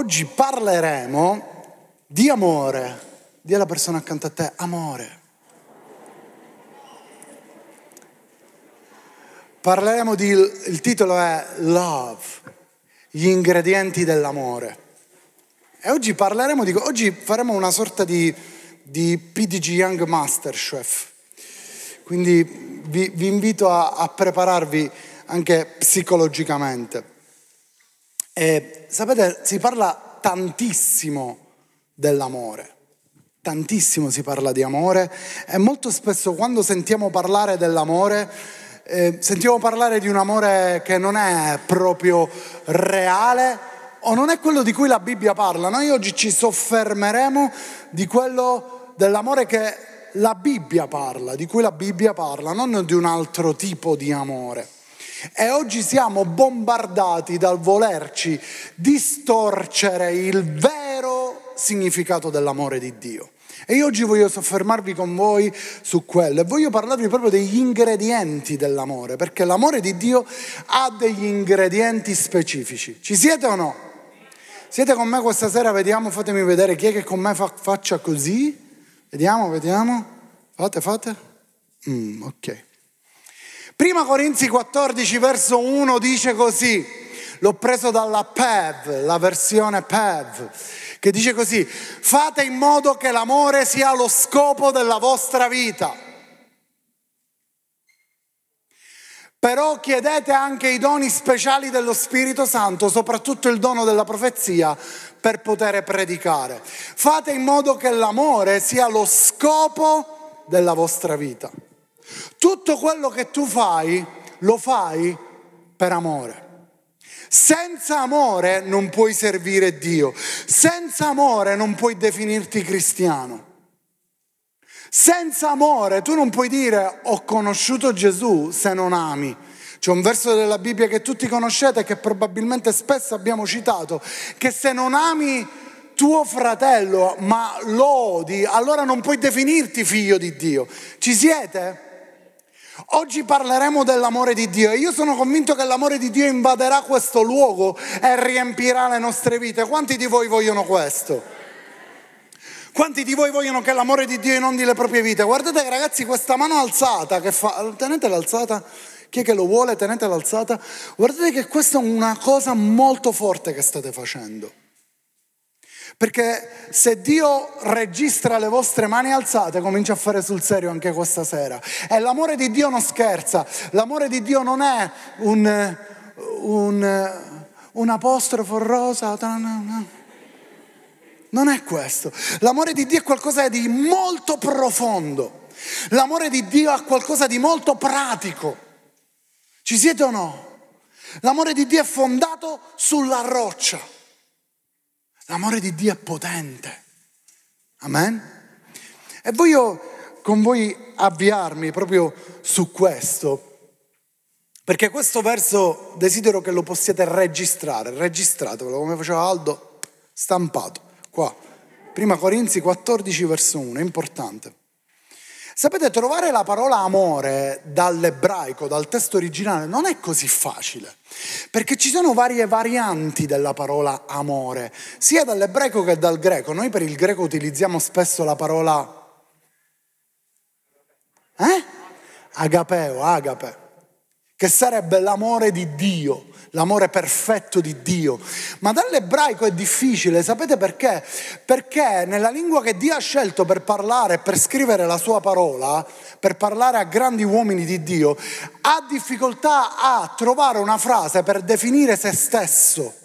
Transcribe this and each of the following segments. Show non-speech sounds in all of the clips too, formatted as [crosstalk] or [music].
Oggi parleremo di amore. Dì alla persona accanto a te, amore. Parleremo di, il titolo è Love, gli ingredienti dell'amore. E oggi parleremo di, oggi faremo una sorta di, di PDG Young Masterchef. Quindi vi, vi invito a, a prepararvi anche psicologicamente. E sapete, si parla tantissimo dell'amore, tantissimo si parla di amore e molto spesso quando sentiamo parlare dell'amore, eh, sentiamo parlare di un amore che non è proprio reale o non è quello di cui la Bibbia parla. Noi oggi ci soffermeremo di quello dell'amore che la Bibbia parla, di cui la Bibbia parla, non di un altro tipo di amore. E oggi siamo bombardati dal volerci distorcere il vero significato dell'amore di Dio. E io oggi voglio soffermarvi con voi su quello e voglio parlarvi proprio degli ingredienti dell'amore, perché l'amore di Dio ha degli ingredienti specifici. Ci siete o no? Siete con me questa sera? Vediamo, fatemi vedere chi è che con me fa, faccia così. Vediamo, vediamo. Fate, fate. Mm, ok. Prima Corinzi 14 verso 1 dice così, l'ho preso dalla PEV, la versione PEV, che dice così, fate in modo che l'amore sia lo scopo della vostra vita. Però chiedete anche i doni speciali dello Spirito Santo, soprattutto il dono della profezia, per poter predicare. Fate in modo che l'amore sia lo scopo della vostra vita. Tutto quello che tu fai, lo fai per amore. Senza amore non puoi servire Dio, senza amore non puoi definirti cristiano. Senza amore tu non puoi dire ho conosciuto Gesù se non ami. C'è un verso della Bibbia che tutti conoscete e che probabilmente spesso abbiamo citato, che se non ami tuo fratello ma lo odi, allora non puoi definirti figlio di Dio. Ci siete? Oggi parleremo dell'amore di Dio e io sono convinto che l'amore di Dio invaderà questo luogo e riempirà le nostre vite. Quanti di voi vogliono questo? Quanti di voi vogliono che l'amore di Dio inondi le proprie vite? Guardate ragazzi questa mano alzata che fa, tenetela alzata, chi è che lo vuole, tenetela alzata. Guardate che questa è una cosa molto forte che state facendo. Perché se Dio registra le vostre mani alzate, comincia a fare sul serio anche questa sera. E l'amore di Dio non scherza, l'amore di Dio non è un, un, un apostrofo rosa. Non è questo. L'amore di Dio è qualcosa di molto profondo. L'amore di Dio è qualcosa di molto pratico. Ci siete o no? L'amore di Dio è fondato sulla roccia. L'amore di Dio è potente. Amen? E voglio con voi avviarmi proprio su questo, perché questo verso desidero che lo possiate registrare, registratelo come faceva Aldo, stampato, qua. Prima Corinzi 14 verso 1, è importante. Sapete, trovare la parola amore dall'ebraico, dal testo originale, non è così facile, perché ci sono varie varianti della parola amore, sia dall'ebraico che dal greco. Noi per il greco utilizziamo spesso la parola eh? agapeo, agape, che sarebbe l'amore di Dio l'amore perfetto di Dio. Ma dall'ebraico è difficile, sapete perché? Perché nella lingua che Dio ha scelto per parlare, per scrivere la sua parola, per parlare a grandi uomini di Dio, ha difficoltà a trovare una frase per definire se stesso.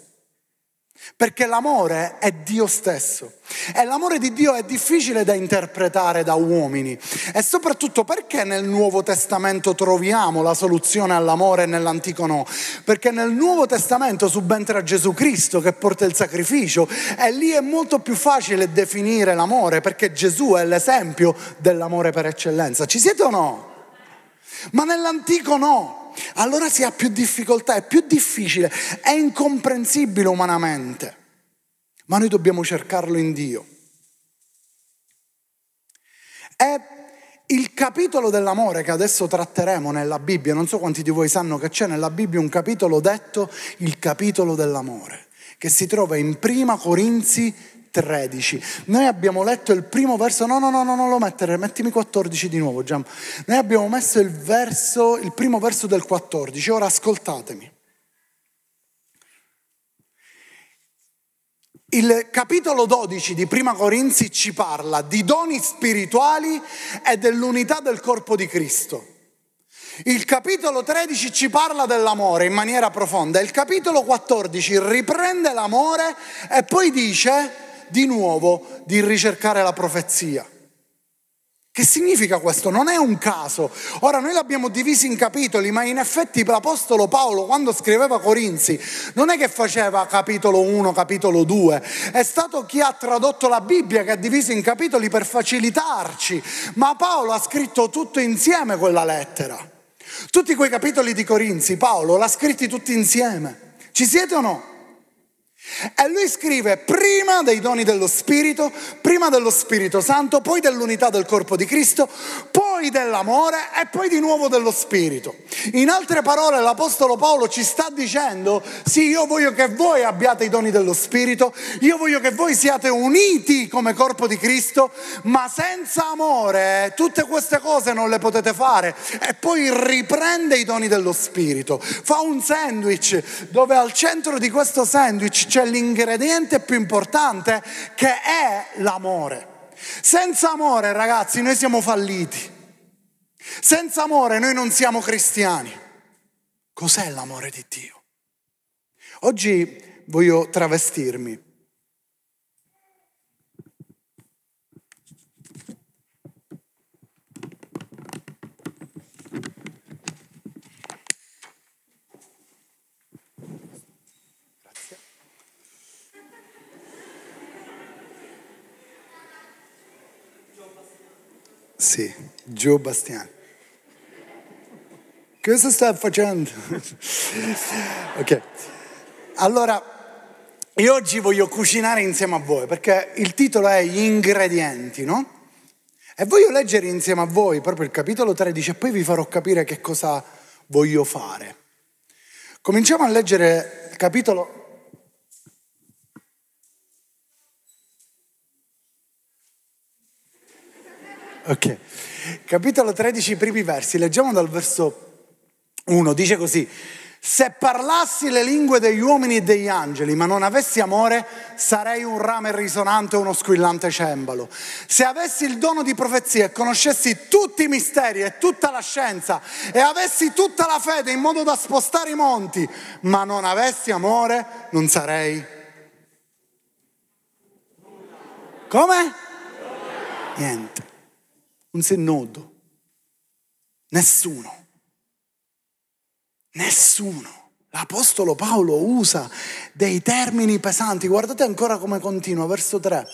Perché l'amore è Dio stesso e l'amore di Dio è difficile da interpretare da uomini e soprattutto perché nel Nuovo Testamento troviamo la soluzione all'amore e nell'Antico no? Perché nel Nuovo Testamento subentra Gesù Cristo che porta il sacrificio e lì è molto più facile definire l'amore perché Gesù è l'esempio dell'amore per eccellenza. Ci siete o no? Ma nell'Antico no allora si ha più difficoltà, è più difficile, è incomprensibile umanamente, ma noi dobbiamo cercarlo in Dio. È il capitolo dell'amore che adesso tratteremo nella Bibbia, non so quanti di voi sanno che c'è nella Bibbia un capitolo detto il capitolo dell'amore. che si trova in Prima Corinzi 13. Noi abbiamo letto il primo verso, no, no, no, no, non lo mettere, mettimi 14 di nuovo, Gian. Noi abbiamo messo il verso, il primo verso del 14, ora ascoltatemi. Il capitolo 12 di Prima Corinzi ci parla di doni spirituali e dell'unità del corpo di Cristo. Il capitolo 13 ci parla dell'amore in maniera profonda, il capitolo 14 riprende l'amore e poi dice di nuovo di ricercare la profezia. Che significa questo? Non è un caso. Ora noi l'abbiamo diviso in capitoli, ma in effetti l'Apostolo Paolo quando scriveva Corinzi non è che faceva capitolo 1, capitolo 2, è stato chi ha tradotto la Bibbia che ha diviso in capitoli per facilitarci, ma Paolo ha scritto tutto insieme quella lettera. Tutti quei capitoli di Corinzi, Paolo l'ha scritti tutti insieme. Ci siete o no? E lui scrive prima dei doni dello Spirito, prima dello Spirito Santo, poi dell'unità del corpo di Cristo, poi dell'amore e poi di nuovo dello Spirito. In altre parole l'Apostolo Paolo ci sta dicendo, sì, io voglio che voi abbiate i doni dello Spirito, io voglio che voi siate uniti come corpo di Cristo, ma senza amore tutte queste cose non le potete fare. E poi riprende i doni dello Spirito, fa un sandwich dove al centro di questo sandwich c'è l'ingrediente più importante che è l'amore. Senza amore, ragazzi, noi siamo falliti. Senza amore noi non siamo cristiani. Cos'è l'amore di Dio? Oggi voglio travestirmi. Sì, Gio Bastiani. Cosa sta facendo? [laughs] ok, allora io oggi voglio cucinare insieme a voi perché il titolo è Gli ingredienti, no? E voglio leggere insieme a voi proprio il capitolo 13 e poi vi farò capire che cosa voglio fare. Cominciamo a leggere il capitolo Ok, capitolo 13, primi versi, leggiamo dal verso 1, dice così, se parlassi le lingue degli uomini e degli angeli, ma non avessi amore, sarei un rame risonante o uno squillante cembalo. Se avessi il dono di profezia e conoscessi tutti i misteri e tutta la scienza e avessi tutta la fede in modo da spostare i monti, ma non avessi amore, non sarei. Come? Niente non sei nodo. Nessuno. Nessuno. L'Apostolo Paolo usa dei termini pesanti. Guardate ancora come continua, verso 3.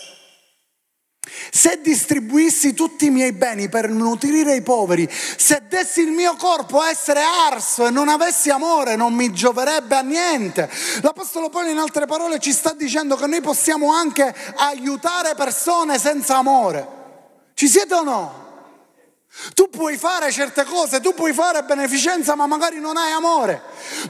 Se distribuissi tutti i miei beni per nutrire i poveri, se dessi il mio corpo a essere arso e non avessi amore, non mi gioverebbe a niente. L'Apostolo Paolo in altre parole ci sta dicendo che noi possiamo anche aiutare persone senza amore. Ci siete o no? Tu puoi fare certe cose, tu puoi fare beneficenza ma magari non hai amore.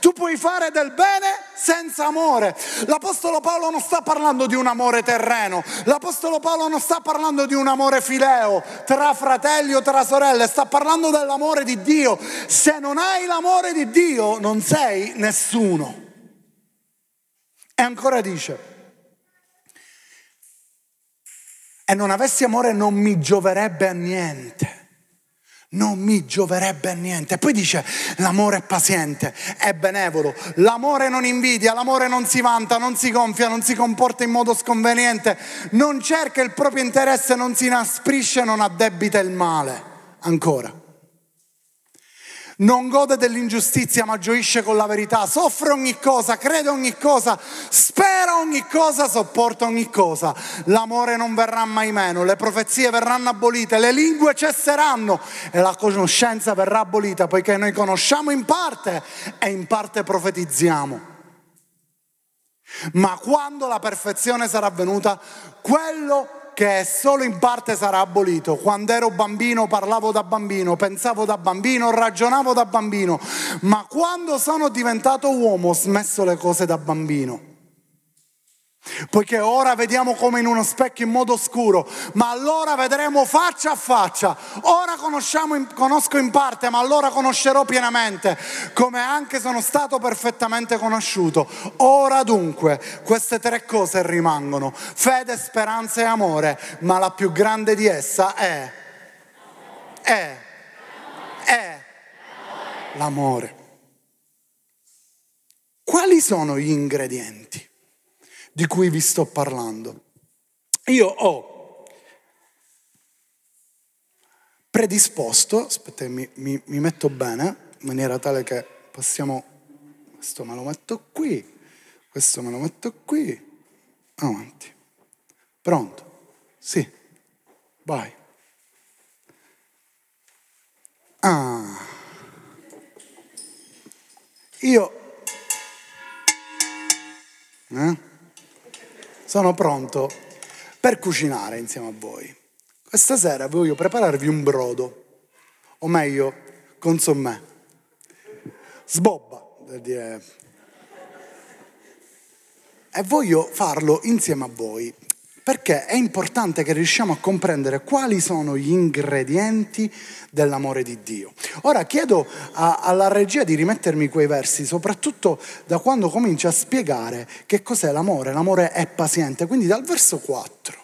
Tu puoi fare del bene senza amore. L'Apostolo Paolo non sta parlando di un amore terreno, l'Apostolo Paolo non sta parlando di un amore fileo tra fratelli o tra sorelle, sta parlando dell'amore di Dio. Se non hai l'amore di Dio non sei nessuno. E ancora dice, e non avessi amore non mi gioverebbe a niente non mi gioverebbe a niente. Poi dice, l'amore è paziente, è benevolo, l'amore non invidia, l'amore non si vanta, non si gonfia, non si comporta in modo sconveniente, non cerca il proprio interesse, non si inasprisce, non addebita il male. Ancora non gode dell'ingiustizia ma gioisce con la verità, soffre ogni cosa, crede ogni cosa, spera ogni cosa, sopporta ogni cosa. L'amore non verrà mai meno, le profezie verranno abolite, le lingue cesseranno e la conoscenza verrà abolita poiché noi conosciamo in parte e in parte profetizziamo. Ma quando la perfezione sarà venuta, quello che solo in parte sarà abolito. Quando ero bambino parlavo da bambino, pensavo da bambino, ragionavo da bambino, ma quando sono diventato uomo ho smesso le cose da bambino. Poiché ora vediamo come in uno specchio in modo oscuro, ma allora vedremo faccia a faccia. Ora conosco in parte, ma allora conoscerò pienamente, come anche sono stato perfettamente conosciuto. Ora dunque queste tre cose rimangono, fede, speranza e amore, ma la più grande di essa è, è, è l'amore. Quali sono gli ingredienti? Di cui vi sto parlando. Io ho predisposto, aspetta, mi, mi, mi metto bene, in maniera tale che possiamo, questo me lo metto qui, questo me lo metto qui, avanti. Pronto? Sì, vai. Ah. Io... Eh? Sono pronto per cucinare insieme a voi. Questa sera voglio prepararvi un brodo, o meglio, consomè. Sbobba, per dire. E voglio farlo insieme a voi perché è importante che riusciamo a comprendere quali sono gli ingredienti dell'amore di Dio. Ora chiedo a, alla regia di rimettermi quei versi, soprattutto da quando comincia a spiegare che cos'è l'amore. L'amore è paziente, quindi dal verso 4.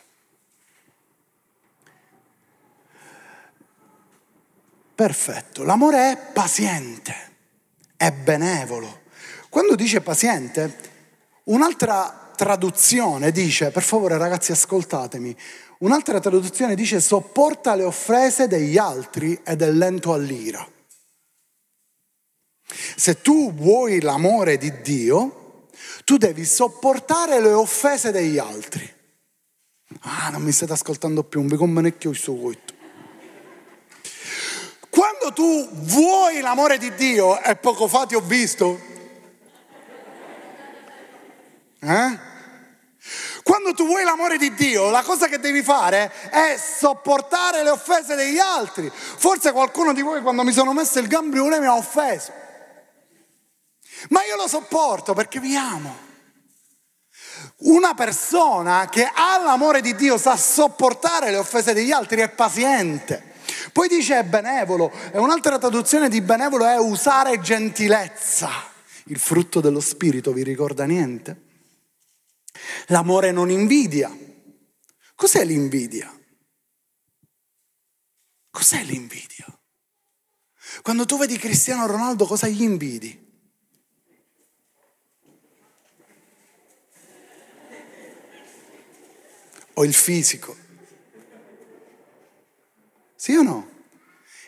Perfetto, l'amore è paziente, è benevolo. Quando dice paziente, un'altra traduzione dice, per favore ragazzi ascoltatemi, un'altra traduzione dice sopporta le offese degli altri ed è lento all'ira. Se tu vuoi l'amore di Dio, tu devi sopportare le offese degli altri. Ah, non mi state ascoltando più, non vi convenecchio questo questo. Quando tu vuoi l'amore di Dio, e poco fa ti ho visto, eh? Quando tu vuoi l'amore di Dio, la cosa che devi fare è sopportare le offese degli altri. Forse qualcuno di voi quando mi sono messo il gambrione mi ha offeso. Ma io lo sopporto perché vi amo. Una persona che ha l'amore di Dio sa sopportare le offese degli altri, è paziente. Poi dice è benevolo, e un'altra traduzione di benevolo è usare gentilezza. Il frutto dello spirito vi ricorda niente? L'amore non invidia. Cos'è l'invidia? Cos'è l'invidia? Quando tu vedi Cristiano Ronaldo, cosa gli invidi? O il fisico? Sì o no?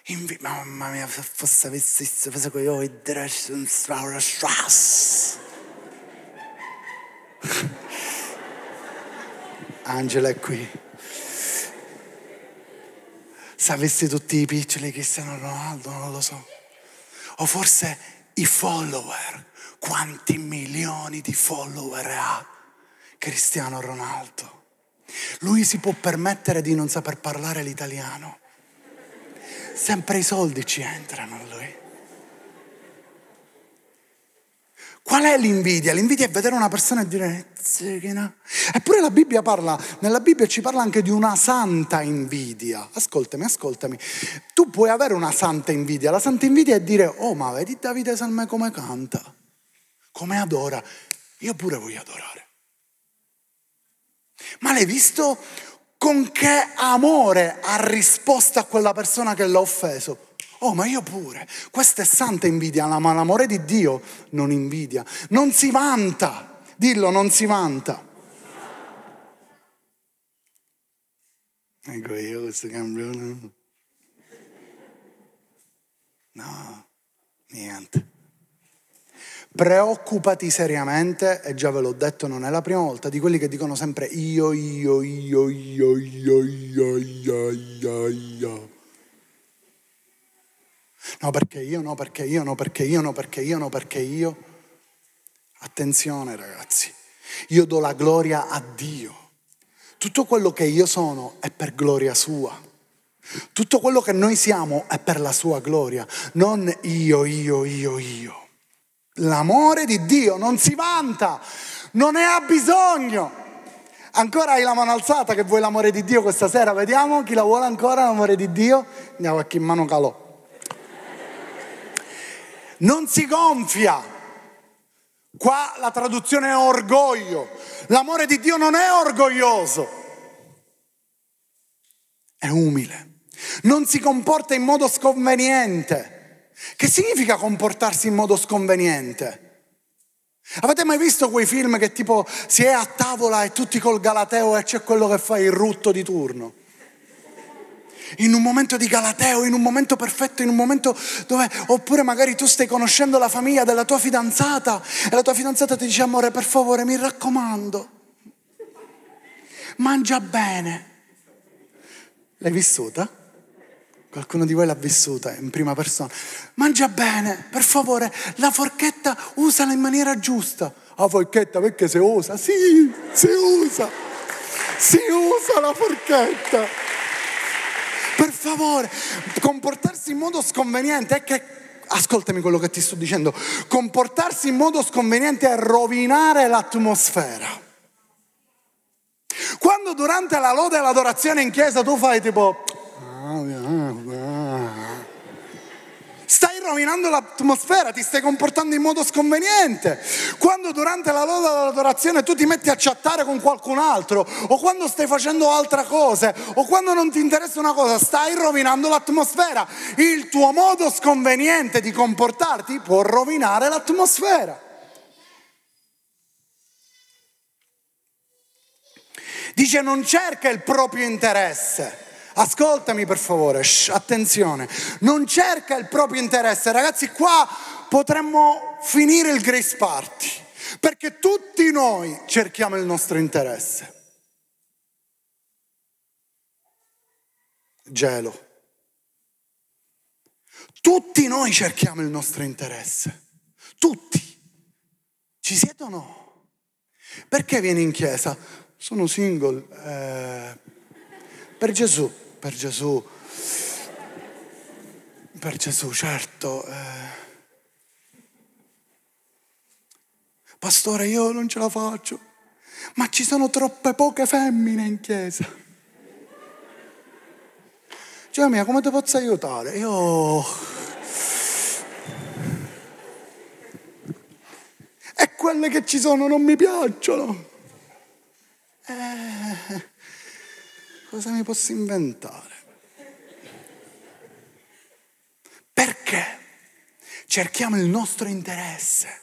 Invi- mamma mia, se fosse avessi fatto con io, il dress, un strass. Angela è qui. Se avessi tutti i piccoli Cristiano Ronaldo, non lo so. O forse i follower. Quanti milioni di follower ha Cristiano Ronaldo? Lui si può permettere di non saper parlare l'italiano. Sempre i soldi ci entrano a lui. Qual è l'invidia? L'invidia è vedere una persona e dire zechina. Eppure la Bibbia parla, nella Bibbia ci parla anche di una santa invidia. Ascoltami, ascoltami. Tu puoi avere una santa invidia. La santa invidia è dire, oh ma vedi Davide Salme come canta, come adora. Io pure voglio adorare. Ma l'hai visto con che amore ha risposto a quella persona che l'ha offeso? Oh, ma io pure. Questa è santa invidia, ma l'amore di Dio non invidia. Non si vanta. Dillo, non si vanta. Ecco io questo campione. No, niente. Preoccupati seriamente, e già ve l'ho detto, non è la prima volta, di quelli che dicono sempre io, io, io, io, io, io, io, io. io. No perché io, no perché io, no perché io, no perché io, no perché io. Attenzione ragazzi, io do la gloria a Dio. Tutto quello che io sono è per gloria sua. Tutto quello che noi siamo è per la sua gloria, non io, io, io, io. L'amore di Dio non si vanta, non ne ha bisogno. Ancora hai la mano alzata che vuoi l'amore di Dio questa sera? Vediamo chi la vuole ancora l'amore di Dio. Andiamo a chi in mano calò. Non si gonfia. Qua la traduzione è orgoglio. L'amore di Dio non è orgoglioso. È umile. Non si comporta in modo sconveniente. Che significa comportarsi in modo sconveniente? Avete mai visto quei film che tipo si è a tavola e tutti col galateo e c'è quello che fa il rutto di turno? In un momento di galateo, in un momento perfetto, in un momento dove, oppure magari tu stai conoscendo la famiglia della tua fidanzata e la tua fidanzata ti dice amore per favore mi raccomando, mangia bene. L'hai vissuta? Qualcuno di voi l'ha vissuta in prima persona. Mangia bene, per favore, la forchetta usala in maniera giusta. La forchetta perché si usa? Sì, si usa. Si usa la forchetta. Favore, comportarsi in modo sconveniente è che ascoltami quello che ti sto dicendo, comportarsi in modo sconveniente è rovinare l'atmosfera. Quando durante la lode e l'adorazione in chiesa tu fai tipo rovinando l'atmosfera, ti stai comportando in modo sconveniente. Quando durante la lode dell'adorazione tu ti metti a chattare con qualcun altro, o quando stai facendo altre cose, o quando non ti interessa una cosa, stai rovinando l'atmosfera. Il tuo modo sconveniente di comportarti può rovinare l'atmosfera. Dice non cerca il proprio interesse Ascoltami per favore, shh, attenzione, non cerca il proprio interesse. Ragazzi, qua potremmo finire il Grace Party, perché tutti noi cerchiamo il nostro interesse. Gelo. Tutti noi cerchiamo il nostro interesse. Tutti. Ci siete o no? Perché vieni in chiesa? Sono single. Eh, per Gesù per Gesù, per Gesù, certo. Eh. Pastore, io non ce la faccio, ma ci sono troppe poche femmine in chiesa. Cioè, mia, come ti posso aiutare? Io... E quelle che ci sono non mi piacciono. Eh, Cosa mi posso inventare? Perché cerchiamo il nostro interesse?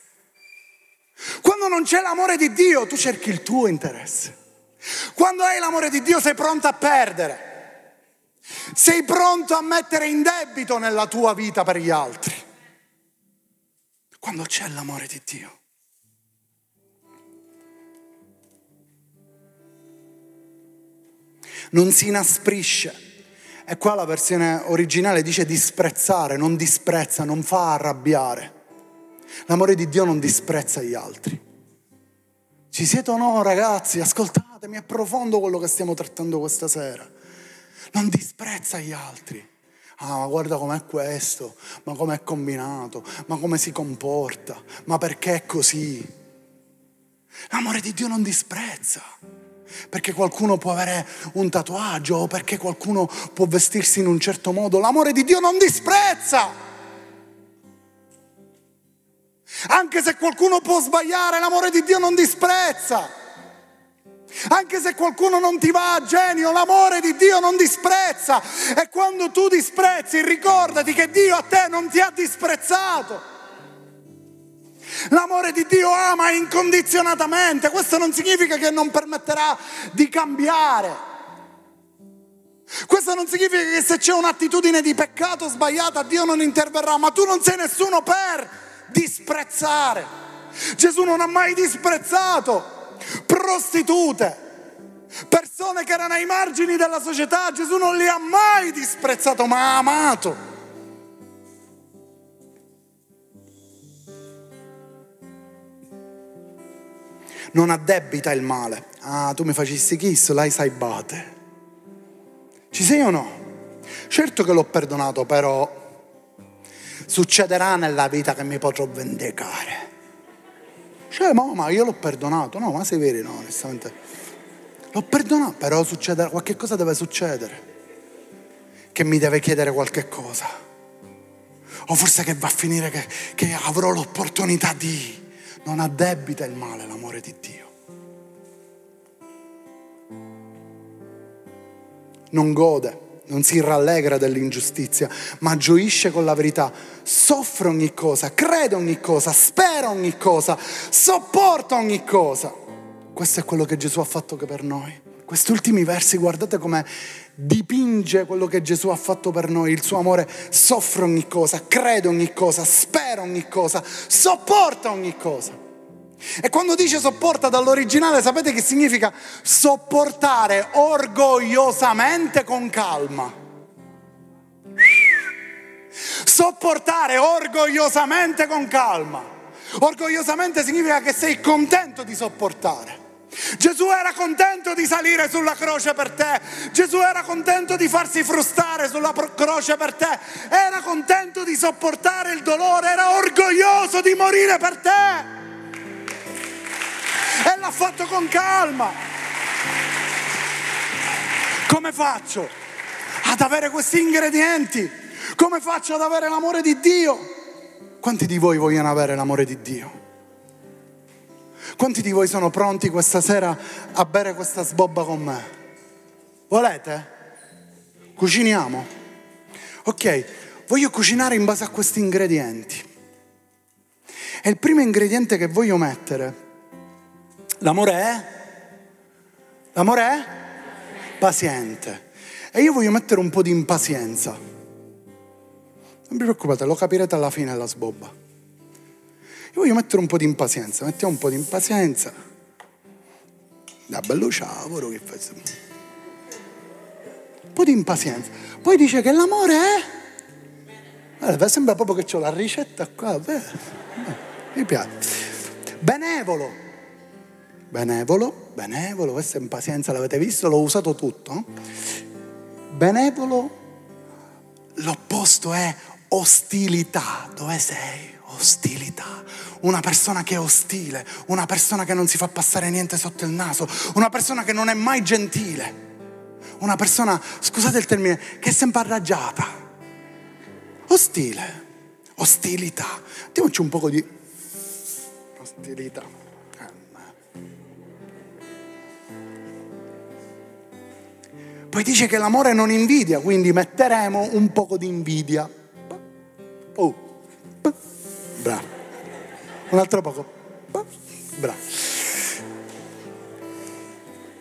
Quando non c'è l'amore di Dio, tu cerchi il tuo interesse. Quando hai l'amore di Dio sei pronto a perdere. Sei pronto a mettere in debito nella tua vita per gli altri. Quando c'è l'amore di Dio. Non si inasprisce. E qua la versione originale dice disprezzare, non disprezza, non fa arrabbiare. L'amore di Dio non disprezza gli altri. Ci siete o no ragazzi? Ascoltatemi, è profondo quello che stiamo trattando questa sera. Non disprezza gli altri. Ah, ma guarda com'è questo, ma com'è combinato, ma come si comporta, ma perché è così. L'amore di Dio non disprezza perché qualcuno può avere un tatuaggio o perché qualcuno può vestirsi in un certo modo. L'amore di Dio non disprezza. Anche se qualcuno può sbagliare, l'amore di Dio non disprezza. Anche se qualcuno non ti va a genio, l'amore di Dio non disprezza. E quando tu disprezzi, ricordati che Dio a te non ti ha disprezzato. L'amore di Dio ama incondizionatamente, questo non significa che non permetterà di cambiare. Questo non significa che se c'è un'attitudine di peccato sbagliata Dio non interverrà, ma tu non sei nessuno per disprezzare. Gesù non ha mai disprezzato prostitute, persone che erano ai margini della società, Gesù non li ha mai disprezzato, ma ha amato. Non addebita il male. Ah, tu mi facessi kiss, lei sai bate. Ci sei o no? Certo che l'ho perdonato, però succederà nella vita che mi potrò vendicare. Cioè, ma io l'ho perdonato. No, ma sei vero, no, onestamente. L'ho perdonato, però succederà, qualche cosa deve succedere. Che mi deve chiedere qualche cosa. O forse che va a finire che, che avrò l'opportunità di... Non addebita il male l'amore di Dio. Non gode non si rallegra dell'ingiustizia, ma gioisce con la verità, soffre ogni cosa, crede ogni cosa, spera ogni cosa, sopporta ogni cosa. Questo è quello che Gesù ha fatto per noi. Questi ultimi versi, guardate come dipinge quello che Gesù ha fatto per noi, il suo amore soffre ogni cosa, crede ogni cosa, spera ogni cosa, sopporta ogni cosa. E quando dice sopporta dall'originale, sapete che significa sopportare orgogliosamente con calma. Sopportare orgogliosamente con calma. Orgogliosamente significa che sei contento di sopportare. Gesù era contento di salire sulla croce per te, Gesù era contento di farsi frustare sulla croce per te, era contento di sopportare il dolore, era orgoglioso di morire per te e l'ha fatto con calma. Come faccio ad avere questi ingredienti? Come faccio ad avere l'amore di Dio? Quanti di voi vogliono avere l'amore di Dio? Quanti di voi sono pronti questa sera a bere questa sbobba con me? Volete? Cuciniamo? Ok, voglio cucinare in base a questi ingredienti. E il primo ingrediente che voglio mettere L'amore è? L'amore è? Paziente. E io voglio mettere un po' di impazienza. Non vi preoccupate, lo capirete alla fine della sbobba. Io voglio mettere un po' di impazienza. Mettiamo un po' di impazienza. Da bello ciao, che fai? Un po' di impazienza. Poi dice che l'amore è... Allora, sembra proprio che ho la ricetta qua. Beh, mi piace. Benevolo benevolo, benevolo, questa è impazienza, l'avete visto? L'ho usato tutto. Benevolo, l'opposto è ostilità. Dove sei? Ostilità. Una persona che è ostile, una persona che non si fa passare niente sotto il naso, una persona che non è mai gentile, una persona, scusate il termine, che è sempre arraggiata. Ostile, ostilità. Diamoci un po' di ostilità. Poi dice che l'amore non invidia, quindi metteremo un poco di invidia. Oh, bravo. Un altro poco. Bravo.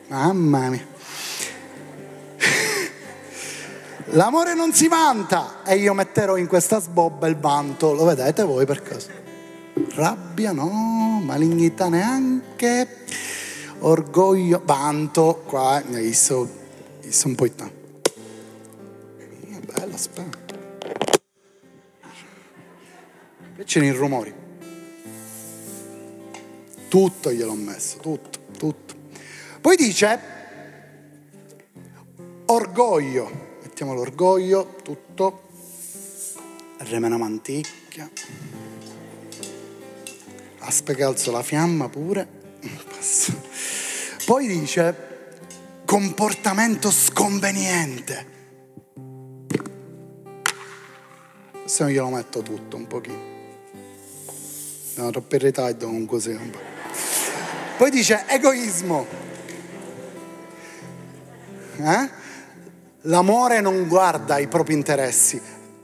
Mamma mia. L'amore non si vanta e io metterò in questa sbobba il vanto, lo vedete voi per caso? Rabbia no, malignità neanche, orgoglio, vanto, qua mi hai visto un po' di È bella, aspetta. E c'erano i rumori. Tutto gliel'ho messo, tutto, tutto. Poi dice orgoglio. Mettiamo l'orgoglio, tutto. Remena manticchia. Aspetta che alzo la fiamma pure. Poi dice comportamento sconveniente. Se no glielo metto tutto un pochino. No, troppo in ritardo comunque po'. Poi dice egoismo. Eh? L'amore non guarda i propri interessi.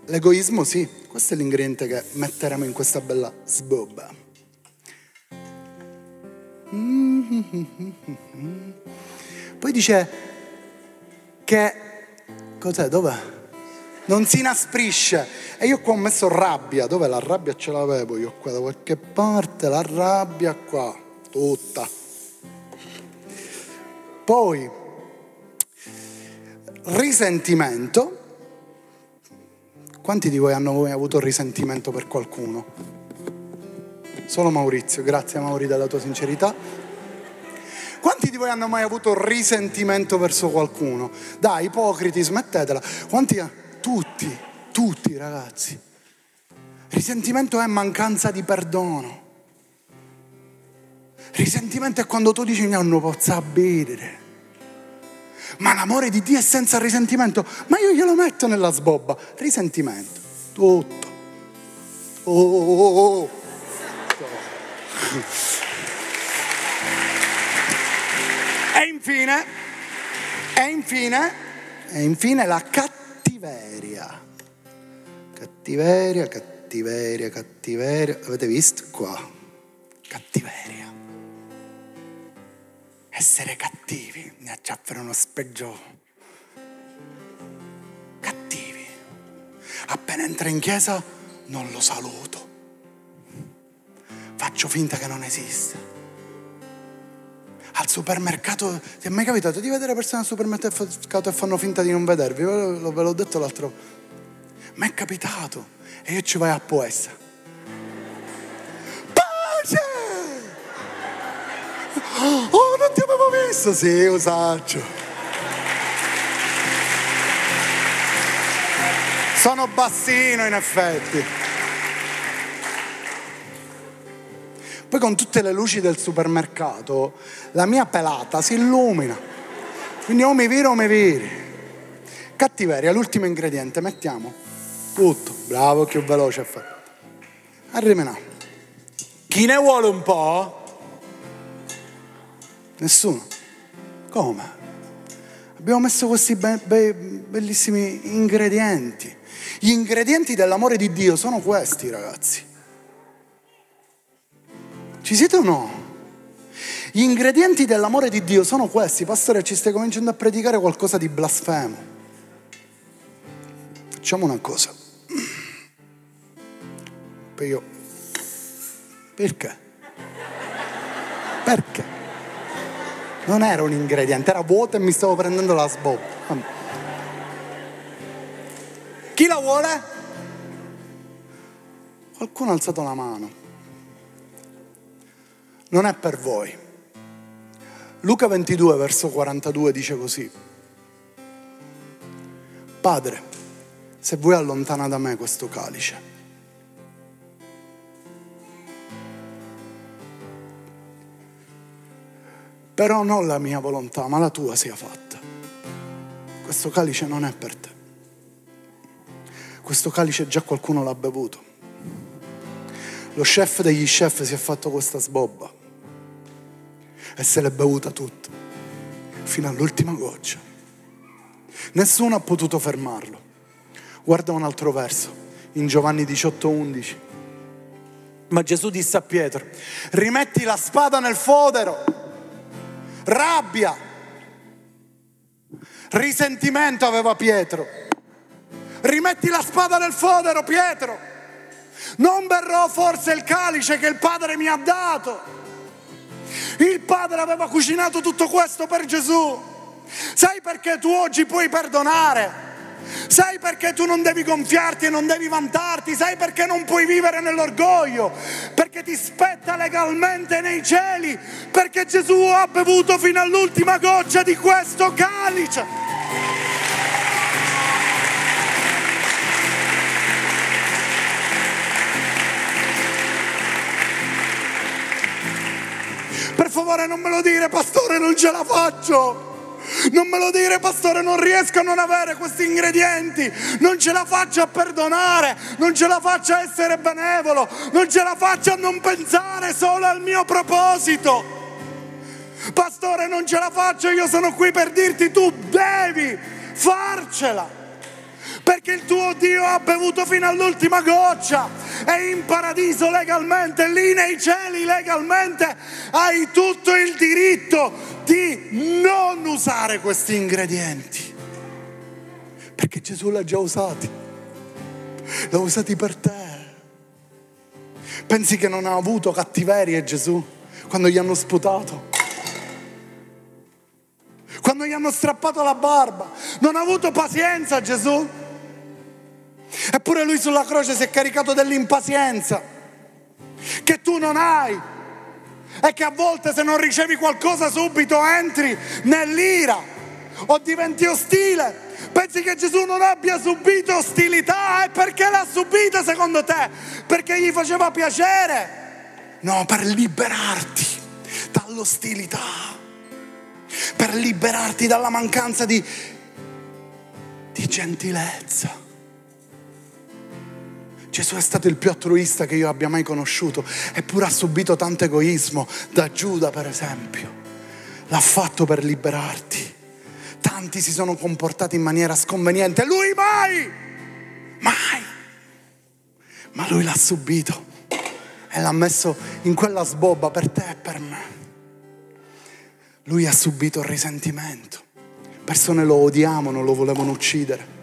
L'egoismo sì. Questo è l'ingrediente che metteremo in questa bella sbobba. Poi dice che, cos'è, dov'è? Non si inasprisce. E io qua ho messo rabbia, dov'è la rabbia? Ce l'avevo io qua da qualche parte, la rabbia qua, tutta. Poi, risentimento. Quanti di voi hanno mai avuto risentimento per qualcuno? Solo Maurizio, grazie Mauri della tua sincerità. Quanti di voi hanno mai avuto risentimento verso qualcuno? Dai, ipocriti, smettetela. Quanti? Tutti, tutti ragazzi. Risentimento è mancanza di perdono. Risentimento è quando tu dici no, non posso bere. Ma l'amore di Dio è senza risentimento. Ma io glielo metto nella sbobba. Risentimento. Tutto. Oh, oh, oh. E infine, e infine, e infine la cattiveria. Cattiveria, cattiveria, cattiveria. Avete visto qua? Cattiveria. Essere cattivi, ne acciappano uno speggio. Cattivi. Appena entra in chiesa non lo saluto. Faccio finta che non esiste al supermercato, ti è mai capitato di vedere persone al supermercato e fanno finta di non vedervi? Ve l'ho detto l'altro. Mi è capitato e io ci vai a poessa. Pace! Oh, non ti avevo visto? Sì, usaccio. Sono bassino in effetti. Poi con tutte le luci del supermercato la mia pelata si illumina. Quindi o mi viro o mi viri. Cattiveria, l'ultimo ingrediente, mettiamo tutto. Bravo, più veloce a fare. Arriviamo. Chi ne vuole un po'? Nessuno. Come? Abbiamo messo questi be- be- bellissimi ingredienti. Gli ingredienti dell'amore di Dio sono questi, ragazzi. Ci siete o no? Gli ingredienti dell'amore di Dio sono questi. Pastore, ci stai cominciando a predicare qualcosa di blasfemo. Facciamo una cosa. Poi io... Perché? Perché? Non era un ingrediente, era vuoto e mi stavo prendendo la sbobba. Chi la vuole? Qualcuno ha alzato la mano non è per voi. Luca 22, verso 42 dice così. Padre, se vuoi allontana da me questo calice. Però non la mia volontà, ma la tua sia fatta. Questo calice non è per te. Questo calice già qualcuno l'ha bevuto. Lo chef degli chef si è fatto questa sbobba e se l'è bevuta tutta, fino all'ultima goccia. Nessuno ha potuto fermarlo. Guarda un altro verso, in Giovanni 18, 11. Ma Gesù disse a Pietro, rimetti la spada nel fodero, rabbia, risentimento aveva Pietro. Rimetti la spada nel fodero, Pietro. Non berrò forse il calice che il Padre mi ha dato. Il Padre aveva cucinato tutto questo per Gesù. Sai perché tu oggi puoi perdonare? Sai perché tu non devi gonfiarti e non devi vantarti? Sai perché non puoi vivere nell'orgoglio? Perché ti spetta legalmente nei cieli? Perché Gesù ha bevuto fino all'ultima goccia di questo calice. Favore non me lo dire, pastore, non ce la faccio. Non me lo dire, pastore, non riesco a non avere questi ingredienti. Non ce la faccio a perdonare, non ce la faccio a essere benevolo, non ce la faccio a non pensare solo al mio proposito. Pastore, non ce la faccio, io sono qui per dirti tu devi farcela perché il tuo Dio ha bevuto fino all'ultima goccia e in paradiso legalmente, lì nei cieli legalmente, hai tutto il diritto di non usare questi ingredienti. Perché Gesù l'ha già usati, l'ha usati per te. Pensi che non ha avuto cattiveria Gesù quando gli hanno sputato? Quando gli hanno strappato la barba? Non ha avuto pazienza Gesù? Eppure lui sulla croce si è caricato dell'impazienza che tu non hai e che a volte se non ricevi qualcosa subito entri nell'ira o diventi ostile. Pensi che Gesù non abbia subito ostilità e perché l'ha subita secondo te? Perché gli faceva piacere? No, per liberarti dall'ostilità. per liberarti dalla mancanza di, di gentilezza. Gesù è stato il più altruista che io abbia mai conosciuto, eppure ha subito tanto egoismo, da Giuda per esempio. L'ha fatto per liberarti. Tanti si sono comportati in maniera sconveniente, lui mai, mai. Ma lui l'ha subito e l'ha messo in quella sbobba per te e per me. Lui ha subito il risentimento. Persone lo odiavano, lo volevano uccidere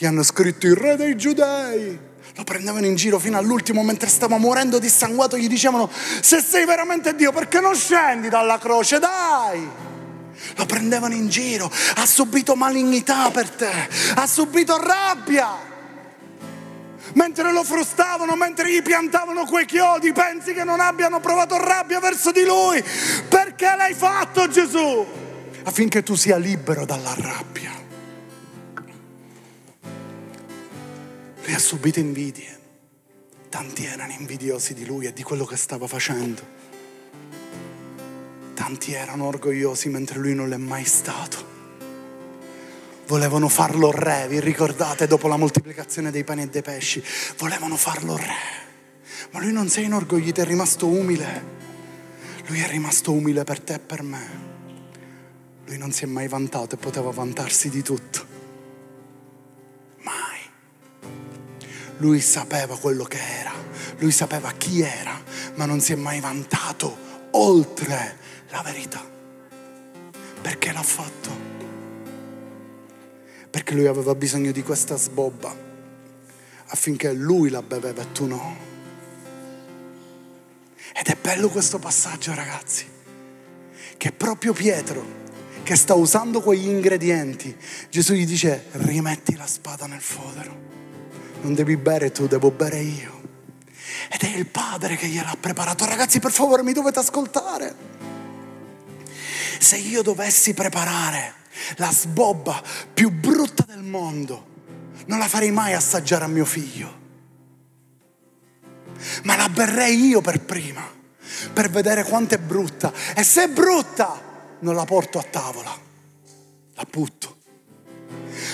gli hanno scritto il re dei giudei. Lo prendevano in giro fino all'ultimo mentre stava morendo dissanguato, gli dicevano se sei veramente Dio perché non scendi dalla croce, dai. Lo prendevano in giro, ha subito malignità per te, ha subito rabbia. Mentre lo frustavano, mentre gli piantavano quei chiodi, pensi che non abbiano provato rabbia verso di lui? Perché l'hai fatto Gesù? Affinché tu sia libero dalla rabbia. Lui ha subito invidie. Tanti erano invidiosi di lui e di quello che stava facendo. Tanti erano orgogliosi mentre lui non l'è mai stato. Volevano farlo re, vi ricordate, dopo la moltiplicazione dei pani e dei pesci? Volevano farlo re. Ma lui non si è inorgoglito, è rimasto umile. Lui è rimasto umile per te e per me. Lui non si è mai vantato e poteva vantarsi di tutto. Lui sapeva quello che era, lui sapeva chi era, ma non si è mai vantato oltre la verità. Perché l'ha fatto? Perché lui aveva bisogno di questa sbobba affinché lui la beveva e tu no. Ed è bello questo passaggio, ragazzi, che proprio Pietro, che sta usando quegli ingredienti, Gesù gli dice rimetti la spada nel fodero non devi bere tu, devo bere io. Ed è il Padre che gliel'ha preparato. Ragazzi, per favore, mi dovete ascoltare. Se io dovessi preparare la sbobba più brutta del mondo, non la farei mai assaggiare a mio figlio. Ma la berrei io per prima, per vedere quanto è brutta. E se è brutta, non la porto a tavola, la butto.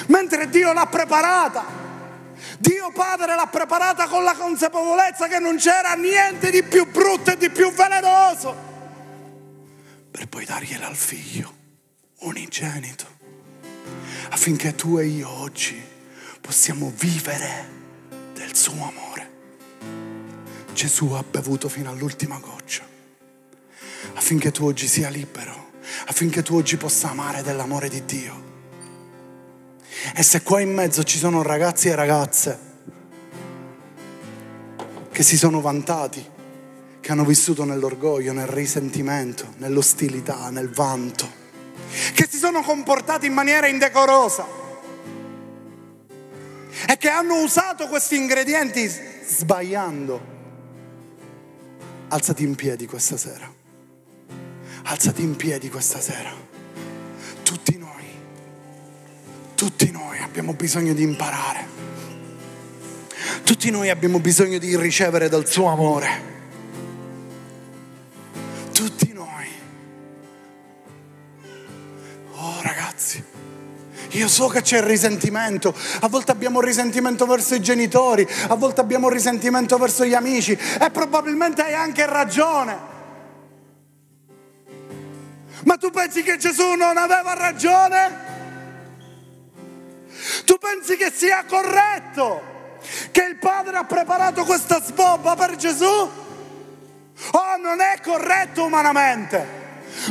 Mentre Dio l'ha preparata Dio Padre l'ha preparata con la consapevolezza che non c'era niente di più brutto e di più velenoso, per poi dargliela al figlio unigenito, affinché tu e io oggi possiamo vivere del suo amore. Gesù ha bevuto fino all'ultima goccia, affinché tu oggi sia libero, affinché tu oggi possa amare dell'amore di Dio e se qua in mezzo ci sono ragazzi e ragazze che si sono vantati, che hanno vissuto nell'orgoglio, nel risentimento, nell'ostilità, nel vanto, che si sono comportati in maniera indecorosa e che hanno usato questi ingredienti sbagliando, alzati in piedi questa sera. Alzati in piedi questa sera. Tutti noi abbiamo bisogno di imparare. Tutti noi abbiamo bisogno di ricevere dal suo amore. Tutti noi. Oh ragazzi, io so che c'è il risentimento, a volte abbiamo risentimento verso i genitori, a volte abbiamo risentimento verso gli amici e probabilmente hai anche ragione. Ma tu pensi che Gesù non aveva ragione? Tu pensi che sia corretto che il Padre ha preparato questa sbobba per Gesù? Oh, non è corretto umanamente.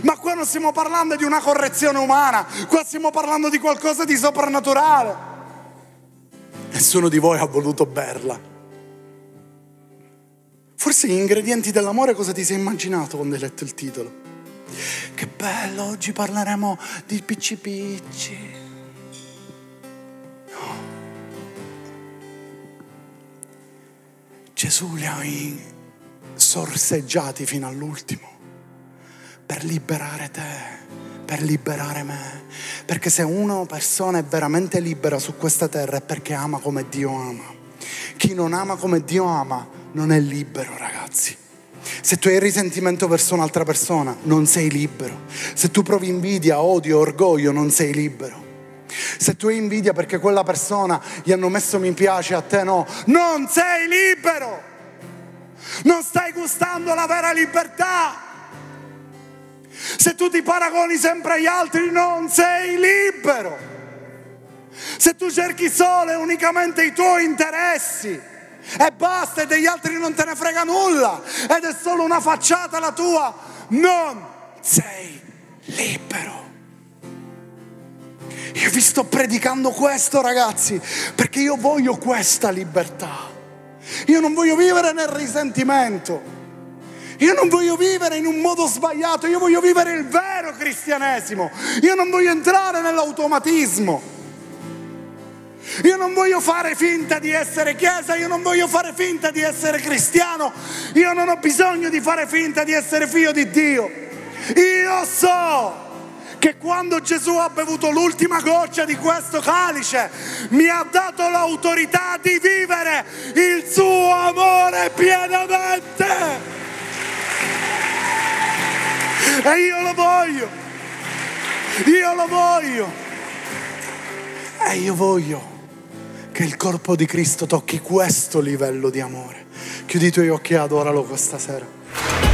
Ma qua non stiamo parlando di una correzione umana, qua stiamo parlando di qualcosa di soprannaturale. Nessuno di voi ha voluto berla. Forse gli ingredienti dell'amore cosa ti sei immaginato quando hai letto il titolo? Che bello, oggi parleremo di picci picci. Gesù li ha sorseggiati fino all'ultimo per liberare te, per liberare me. Perché se una persona è veramente libera su questa terra è perché ama come Dio ama. Chi non ama come Dio ama non è libero, ragazzi. Se tu hai risentimento verso un'altra persona, non sei libero. Se tu provi invidia, odio, orgoglio, non sei libero. Se tu hai invidia perché quella persona gli hanno messo mi piace, a te no, non sei libero. Non stai gustando la vera libertà. Se tu ti paragoni sempre agli altri, non sei libero. Se tu cerchi solo e unicamente i tuoi interessi e basta e degli altri non te ne frega nulla ed è solo una facciata la tua, non sei libero. Io vi sto predicando questo ragazzi perché io voglio questa libertà. Io non voglio vivere nel risentimento. Io non voglio vivere in un modo sbagliato, io voglio vivere il vero cristianesimo. Io non voglio entrare nell'automatismo. Io non voglio fare finta di essere chiesa, io non voglio fare finta di essere cristiano, io non ho bisogno di fare finta di essere figlio di Dio. Io so che quando Gesù ha bevuto l'ultima goccia di questo calice mi ha dato l'autorità di vivere il suo amore pienamente. E io lo voglio, io lo voglio. E io voglio che il corpo di Cristo tocchi questo livello di amore. Chiudi i tuoi occhi e adoralo questa sera.